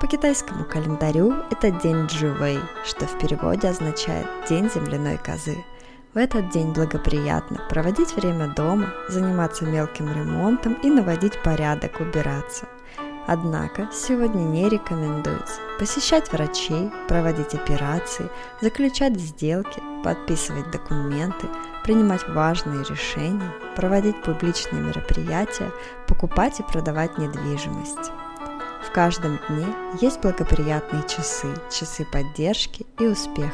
По китайскому календарю это день Джувей, что в переводе означает «день земляной козы». В этот день благоприятно проводить время дома, заниматься мелким ремонтом и наводить порядок, убираться. Однако сегодня не рекомендуется посещать врачей, проводить операции, заключать сделки, подписывать документы, принимать важные решения, проводить публичные мероприятия, покупать и продавать недвижимость. Каждом дне есть благоприятные часы, часы поддержки и успеха.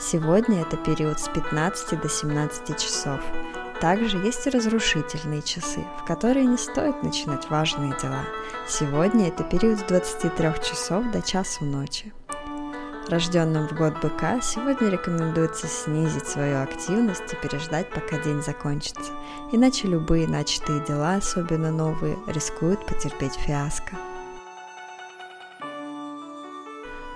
Сегодня это период с 15 до 17 часов. Также есть и разрушительные часы, в которые не стоит начинать важные дела. Сегодня это период с 23 часов до часу ночи. Рожденным в год быка сегодня рекомендуется снизить свою активность и переждать, пока день закончится, иначе любые начатые дела, особенно новые, рискуют потерпеть фиаско.